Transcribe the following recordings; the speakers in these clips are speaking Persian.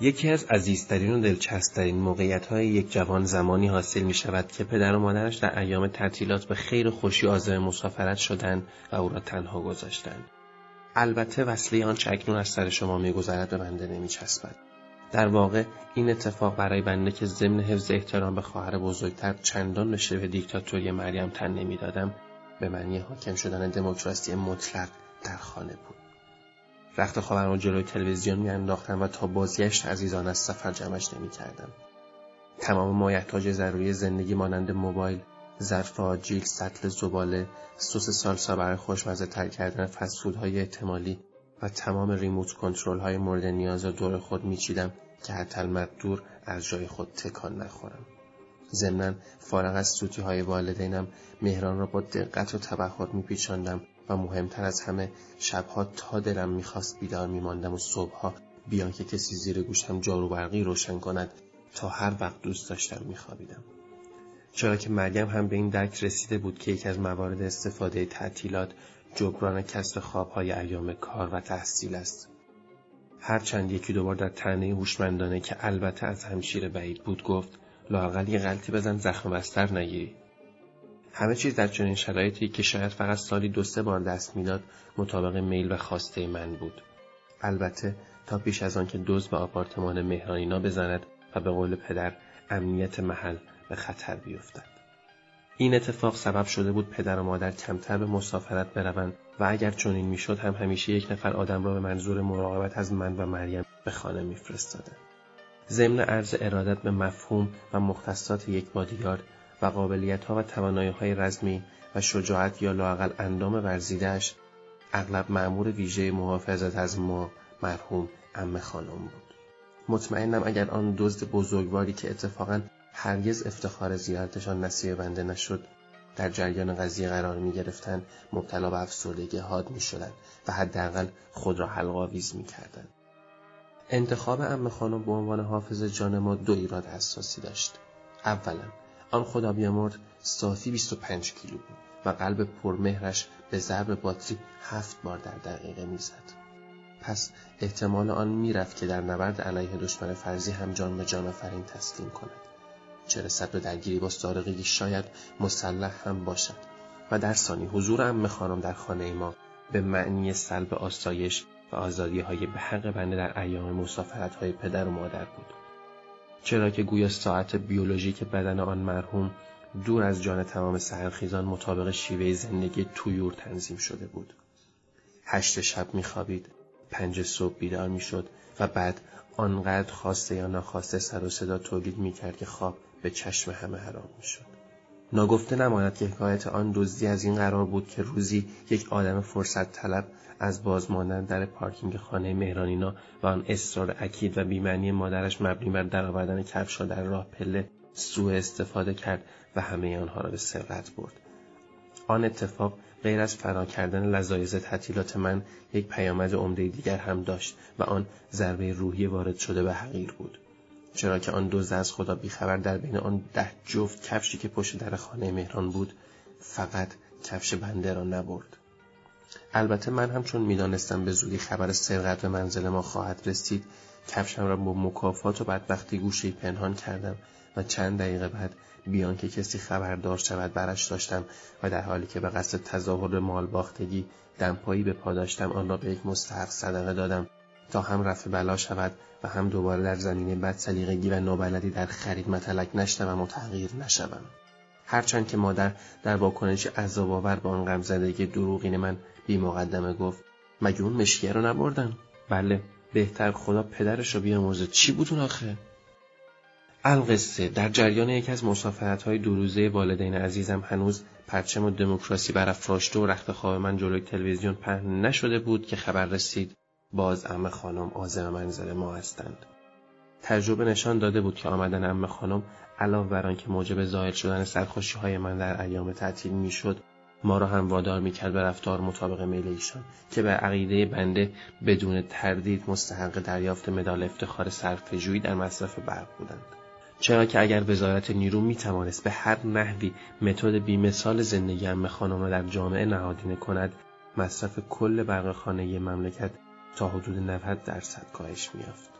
یکی از عزیزترین و دلچسبترین موقعیت های یک جوان زمانی حاصل می شود که پدر و مادرش در ایام تعطیلات به خیر خوشی آزم مسافرت شدند و او را تنها گذاشتند. البته وصله آن اکنون از سر شما میگذرد به بنده نمیچسبد در واقع این اتفاق برای بنده که ضمن حفظ احترام به خواهر بزرگتر چندان به شبه دیکتاتوری مریم تن نمی‌دادم به معنی حاکم شدن دموکراسی مطلق در خانه بود رخت خوابم را جلوی تلویزیون میانداختم و تا بازگشت عزیزان از سفر جمعش نمی‌کردم. تمام مایحتاج ضروری زندگی مانند موبایل ظرف آجیل سطل زباله سس سالسا برای خوشمزه تر کردن های احتمالی و تمام ریموت کنترل های مورد نیاز را دور خود میچیدم که حتی دور از جای خود تکان نخورم. ضمنا فارغ از سوتی های والدینم مهران را با دقت و تبخر میپیچاندم و مهمتر از همه شبها تا دلم می‌خواست بیدار میماندم و صبحها بیان که کسی زیر گوشم جارو برقی روشن کند تا هر وقت دوست داشتم میخوابیدم. چرا که مریم هم به این درک رسیده بود که یکی از موارد استفاده تعطیلات جبران کسر خوابهای ایام کار و تحصیل است. هرچند یکی دوبار در تنه هوشمندانه که البته از همشیر بعید بود گفت لاقل یه غلطی بزن زخم بستر نگیری. همه چیز در چنین شرایطی که شاید فقط سالی دو سه بار دست می‌داد مطابق میل و خواسته من بود. البته تا پیش از آن که دوز به آپارتمان مهرانینا بزند و به قول پدر امنیت محل به خطر بیفتد. این اتفاق سبب شده بود پدر و مادر کمتر به مسافرت بروند و اگر چنین می‌شد هم همیشه یک نفر آدم را به منظور مراقبت از من و مریم به خانه میفرستادند ضمن عرض ارادت به مفهوم و مختصات یک بادیگارد و قابلیت ها و توانایی های رزمی و شجاعت یا لاقل اندام ورزیدهش اغلب معمور ویژه محافظت از ما مرحوم ام خانم بود مطمئنم اگر آن دزد بزرگواری که اتفاقا هرگز افتخار زیارتشان نصیب بنده نشد در جریان قضیه قرار می گرفتن مبتلا به افسردگی حاد می شدن و حداقل خود را حلقاویز می کردن. انتخاب ام خانم به عنوان حافظ جان ما دو ایراد اساسی داشت. اولا آن خدا بیامرد صافی 25 کیلو بود و قلب پرمهرش به ضرب باتری هفت بار در دقیقه می‌زد. پس احتمال آن می‌رفت که در نبرد علیه دشمن فرضی هم جان به جان فرین تسلیم کند. چه رسد به درگیری با سارقگی شاید مسلح هم باشد و در ثانی حضور ام خانم در خانه ما به معنی سلب آسایش و آزادی های به حق بنده در ایام مسافرت های پدر و مادر بود چرا که گویا ساعت بیولوژیک بدن آن مرحوم دور از جان تمام سهرخیزان مطابق شیوه زندگی تویور تنظیم شده بود. هشت شب میخوابید پنج صبح بیدار می‌شد و بعد آنقدر خواسته یا ناخواسته سر و صدا تولید می‌کرد که خواب به چشم همه حرام می‌شد. ناگفته نماند که حکایت آن دزدی از این قرار بود که روزی یک آدم فرصت طلب از باز ماندن در پارکینگ خانه مهرانینا و آن اصرار اکید و بیمعنی مادرش مبنی بر درآوردن کفشها در راه پله سوء استفاده کرد و همه آنها را به سرقت برد. آن اتفاق غیر از فرا کردن لذایز تعطیلات من یک پیامد عمده دیگر هم داشت و آن ضربه روحی وارد شده به حقیر بود. چرا که آن دزد از خدا بیخبر در بین آن ده جفت کفشی که پشت در خانه مهران بود فقط کفش بنده را نبرد. البته من هم چون می‌دانستم به زودی خبر سرقت به منزل ما خواهد رسید کفشم را با مکافات و بدبختی گوشه پنهان کردم و چند دقیقه بعد بیان که کسی خبردار شود برش داشتم و در حالی که به قصد تظاهر مال باختگی دمپایی به پا داشتم آن را به یک مستحق صدقه دادم. تا هم رفع بلا شود و هم دوباره در زمینه بد سلیقگی و نابلدی در خرید متلک نشتم و تغییر نشوم. هرچند که مادر در واکنش عذاب آور به آن غمزدگی دروغین من بی مقدمه گفت مگه اون مشکیه رو نبردن؟ بله بهتر خدا پدرش رو بیامرزه. چی بود اون آخه؟ القصه. در جریان یکی از مسافرت های دو روزه والدین عزیزم هنوز پرچم و دموکراسی برافراشته و رخت خواب من جلوی تلویزیون پهن نشده بود که خبر رسید. باز ام خانم آزم منزل ما هستند. تجربه نشان داده بود که آمدن ام خانم علاوه بر آنکه موجب ظاهر شدن سرخوشی های من در ایام تعطیل می‌شد ما را هم وادار می‌کرد به رفتار مطابق میل ایشان که به عقیده بنده بدون تردید مستحق دریافت مدال افتخار صرفه‌جویی در مصرف برق بودند. چرا که اگر وزارت نیرو می توانست به هر نحوی متد بیمثال زندگی ام خانم را در جامعه نهادینه کند مصرف کل برق خانه مملکت تا حدود 90 درصد کاهش میافت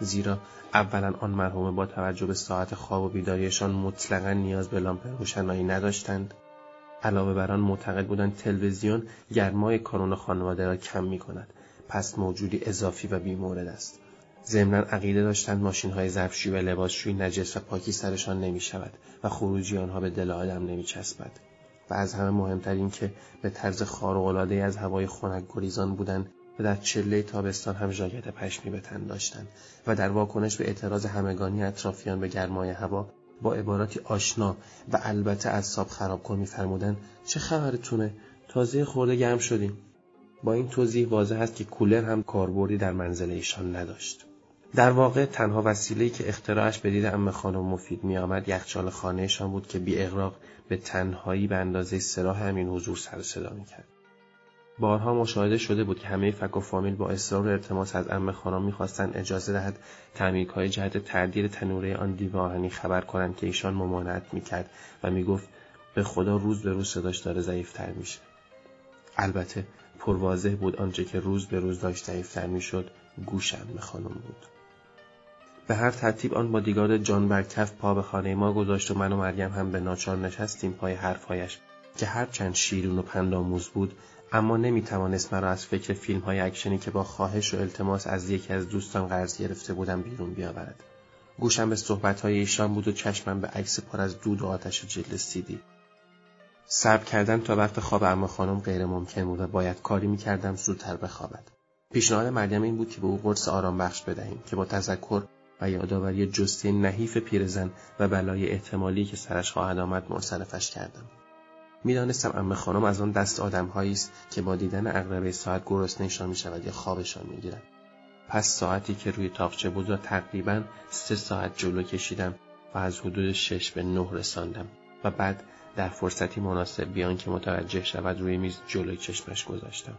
زیرا اولا آن مرحومه با توجه به ساعت خواب و بیداریشان مطلقا نیاز به لامپ روشنایی نداشتند. علاوه بر آن معتقد بودند تلویزیون گرمای کانون خانواده را کم می کند پس موجودی اضافی و بیمورد است. ضمنا عقیده داشتند ماشین های ظرفشویی و لباسشویی نجس و پاکی سرشان نمی شود و خروجی آنها به دل آدم نمی چسبد. و از همه مهمتر این که به طرز خارق‌العاده از هوای خنک گریزان بودند و در چله تابستان هم ژاکت پشمی به تن داشتند و در واکنش به اعتراض همگانی اطرافیان به گرمای هوا با عباراتی آشنا و البته از خراب کن میفرمودند چه خبرتونه؟ تازه خورده گرم شدیم. با این توضیح واضح است که کولر هم کاربردی در منزل ایشان نداشت. در واقع تنها وسیله‌ای که اختراعش به دید ام خانم مفید میآمد یخچال خانهشان بود که بی اغراق به تنهایی به اندازه سراح همین حضور سر صدا می‌کرد. بارها مشاهده شده بود که همه فک و فامیل با اصرار و التماس از ام خانم می‌خواستند اجازه دهد تعمیرهای جهت تردیر تنوره آن دیو آهنی خبر کنند که ایشان ممانعت می‌کرد و می‌گفت به خدا روز به روز صداش داره ضعیفتر میشه. البته پرواضح بود آنچه که روز به روز داشت ضعیفتر می‌شد گوش ام خانم بود. به هر ترتیب آن بادیگارد جان برکف پا به خانه ما گذاشت و من و مریم هم به ناچار نشستیم پای حرفهایش که هرچند شیرون و پندآموز بود اما نمی توانست مرا از فکر فیلم های اکشنی که با خواهش و التماس از یکی از دوستان قرض گرفته بودم بیرون بیاورد. گوشم به صحبت های ایشان بود و چشمم به عکس پر از دود و آتش جلد سیدی. صبر کردن تا وقت خواب عمه خانم غیر ممکن بود و باید کاری می کردم زودتر بخوابد. پیشنهاد مریم این بود که به او قرص آرام بخش بدهیم که با تذکر و یادآوری جثه نحیف پیرزن و بلای احتمالی که سرش خواهد آمد منصرفش کردم. می‌دانستم امه خانم از آن دست آدمهایی است که با دیدن اقربه ساعت گرسنهشان می‌شود یا خوابشان می‌گیرد. پس ساعتی که روی تاقچه بود را تقریبا سه ساعت جلو کشیدم و از حدود شش به نه رساندم و بعد در فرصتی مناسب بیان که متوجه شود روی میز جلوی چشمش گذاشتم.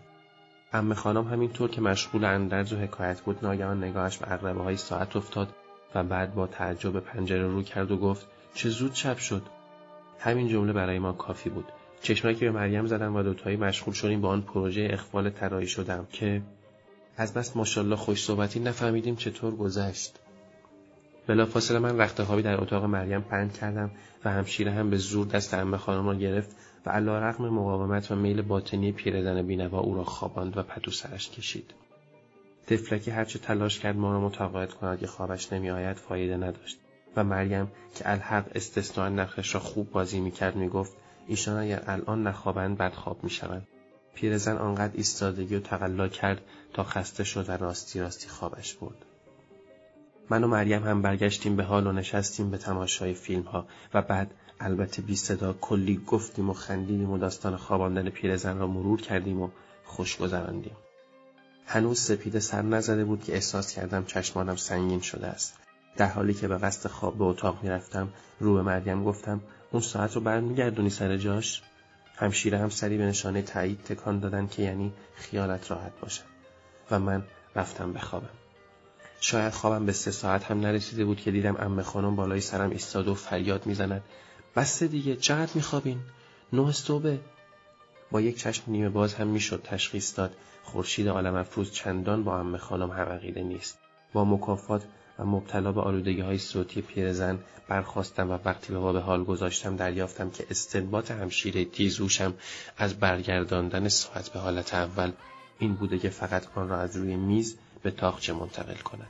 امه خانم همینطور که مشغول اندرز و حکایت بود ناگهان نگاهش به اقربه های ساعت افتاد و بعد با تعجب پنجره رو کرد و گفت چه زود چپ شد. همین جمله برای ما کافی بود. چشمکی به مریم زدم و دوتایی مشغول شدیم با آن پروژه اخفال طراحی شدم که از بس ماشاءالله خوش صحبتی نفهمیدیم چطور گذشت. بلافاصله من رخت خوابی در اتاق مریم پند کردم و همشیره هم به زور دست امه خانم را گرفت و علا رقم مقاومت و میل باطنی پیرزن بینوا او را خواباند و پتو سرش کشید. تفلکی هرچه تلاش کرد ما را متقاعد کند که خوابش نمیآید فایده نداشت. و مریم که الحق استثناء نقش را خوب بازی می‌کرد می‌گفت ایشان اگر الان نخوابند بد خواب می‌شوند. پیرزن آنقدر ایستادگی و تقلا کرد تا خسته شد و راستی راستی خوابش برد. من و مریم هم برگشتیم به حال و نشستیم به تماشای فیلم ها و بعد البته بی صدا کلی گفتیم و خندیدیم و داستان خواباندن پیرزن را مرور کردیم و خوش گذراندیم. هنوز سپیده سر نزده بود که احساس کردم چشمانم سنگین شده است. در حالی که به قصد خواب به اتاق می‌رفتم رو به مریم گفتم اون ساعت رو برمیگردونی سر جاش؟ همشیره هم سری به نشانه تایید تکان دادن که یعنی خیالت راحت باشم و من رفتم بخوابم شاید خوابم به سه ساعت هم نرسیده بود که دیدم امه خانم بالای سرم ایستاد و فریاد می‌زند. بسته دیگه چقدر میخوابین؟ نه صبح. با یک چشم نیمه باز هم می‌شد تشخیص داد. خورشید عالم افروز چندان با امه خانم هم نیست. با مکافات و مبتلا به آلودگی های صوتی پیرزن برخواستم و وقتی به به حال گذاشتم دریافتم که استنباط همشیره تیزوشم از برگرداندن ساعت به حالت اول این بوده که فقط آن را از روی میز به تاخچه منتقل کند.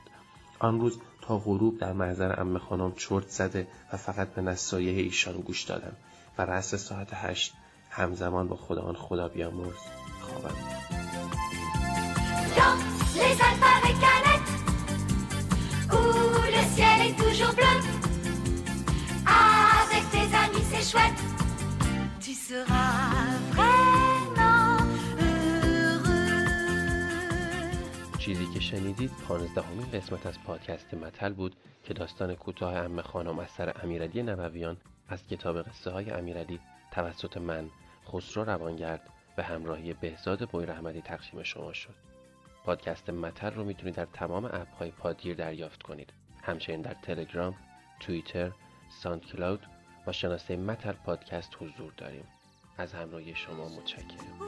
آن روز تا غروب در محضر ام خانم چرت زده و فقط به نصایح ایشان گوش دادم. و رأس ساعت هشت همزمان با خدا آن خدا بیامرز. خوابم. Toujours bleu. Avec tes amis, c'est chouette. Tu seras vraiment چیزی که شنیدید پانزدهمین قسمت از پادکست متل بود که داستان کوتاه ام خانم از سر امیرعلی نبویان از کتاب قصه های امیرعلی توسط من خسرو روانگرد به همراهی بهزاد بوی رحمتی تقسیم شما شد پادکست متل رو می‌تونید در تمام اپ های پادگیر دریافت کنید همچنین در تلگرام، توییتر، ساند کلاود و شناسه متر پادکست حضور داریم. از همراهی شما متشکرم.